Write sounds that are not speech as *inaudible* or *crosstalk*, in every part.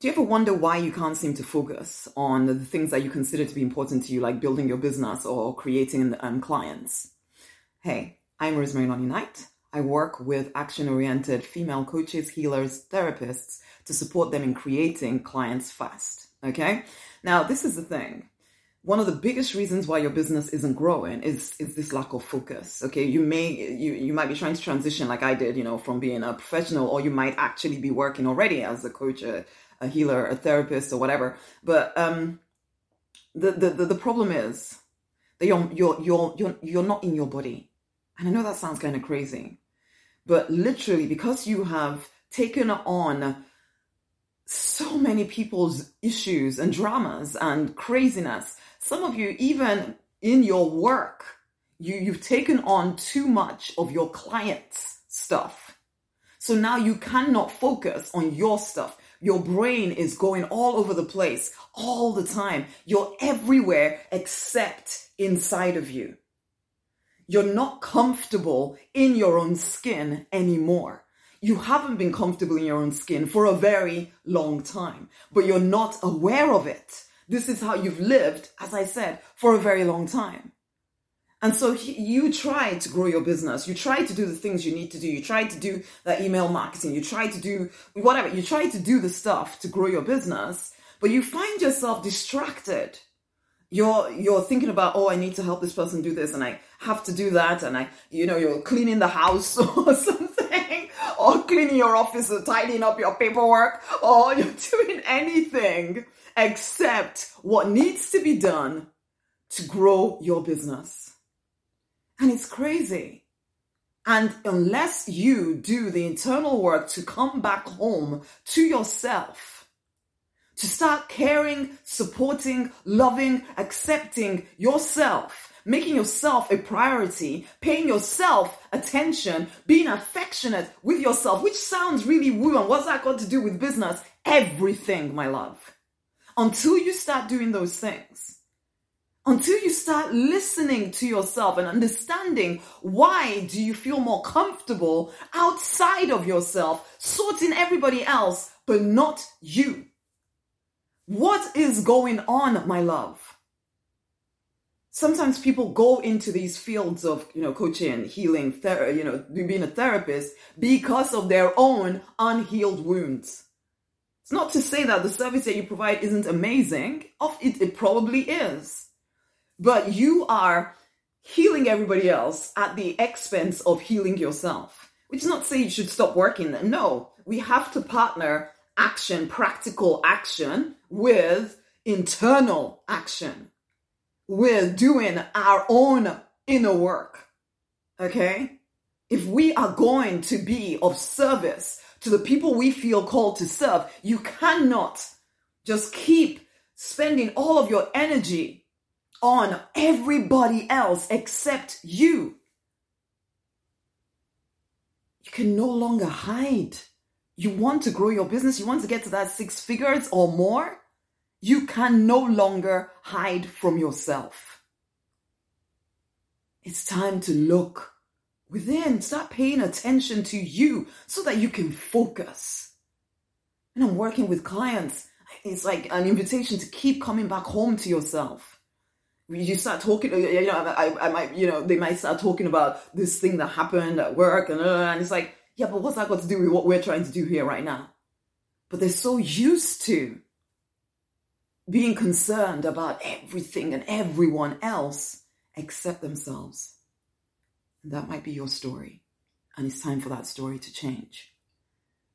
Do you ever wonder why you can't seem to focus on the things that you consider to be important to you, like building your business or creating um, clients? Hey, I'm Rosemary Nonny Knight. I work with action oriented female coaches, healers, therapists to support them in creating clients fast. Okay? Now, this is the thing. One of the biggest reasons why your business isn't growing is is this lack of focus. Okay, you may you you might be trying to transition like I did, you know, from being a professional, or you might actually be working already as a coach, a, a healer, a therapist, or whatever. But um, the, the the the problem is that you're you're you're you're you're not in your body, and I know that sounds kind of crazy, but literally because you have taken on so many people's issues and dramas and craziness. Some of you, even in your work, you, you've taken on too much of your clients' stuff. So now you cannot focus on your stuff. Your brain is going all over the place all the time. You're everywhere except inside of you. You're not comfortable in your own skin anymore. You haven't been comfortable in your own skin for a very long time, but you're not aware of it. This is how you've lived, as I said, for a very long time. And so you try to grow your business. You try to do the things you need to do. You try to do the email marketing. You try to do whatever. You try to do the stuff to grow your business, but you find yourself distracted. You're, you're thinking about, oh, I need to help this person do this and I have to do that. And I, you know, you're cleaning the house *laughs* or something or cleaning your office or tidying up your paperwork or *laughs* you're doing anything except what needs to be done to grow your business. And it's crazy. And unless you do the internal work to come back home to yourself, to start caring, supporting, loving, accepting yourself, making yourself a priority, paying yourself attention, being affectionate with yourself, which sounds really woo. And what's that got to do with business? Everything, my love. Until you start doing those things, until you start listening to yourself and understanding why do you feel more comfortable outside of yourself sorting everybody else but not you what is going on my love sometimes people go into these fields of you know coaching healing ther- you know being a therapist because of their own unhealed wounds it's not to say that the service that you provide isn't amazing of it, it probably is but you are healing everybody else at the expense of healing yourself. Which is not say you should stop working. No, we have to partner action, practical action, with internal action, with doing our own inner work. Okay? If we are going to be of service to the people we feel called to serve, you cannot just keep spending all of your energy on everybody else except you. You can no longer hide. You want to grow your business, you want to get to that six figures or more. You can no longer hide from yourself. It's time to look within, start paying attention to you so that you can focus. And I'm working with clients. It's like an invitation to keep coming back home to yourself you start talking, you know, I, I might, you know, they might start talking about this thing that happened at work and, uh, and it's like, yeah, but what's that got to do with what we're trying to do here right now? But they're so used to being concerned about everything and everyone else except themselves. And that might be your story. And it's time for that story to change.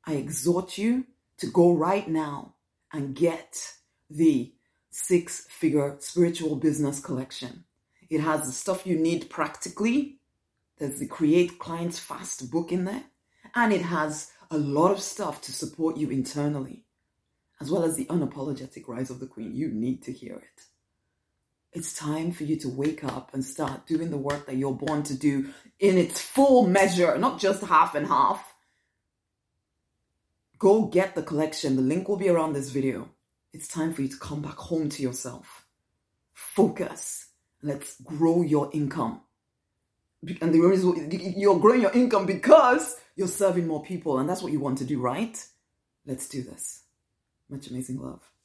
I exhort you to go right now and get the six figure spiritual business collection. It has the stuff you need practically. There's the Create Clients Fast book in there. And it has a lot of stuff to support you internally, as well as the unapologetic rise of the Queen. You need to hear it. It's time for you to wake up and start doing the work that you're born to do in its full measure, not just half and half. Go get the collection. The link will be around this video. It's time for you to come back home to yourself. Focus. Let's grow your income. And the reason you're growing your income because you're serving more people, and that's what you want to do, right? Let's do this. Much amazing love.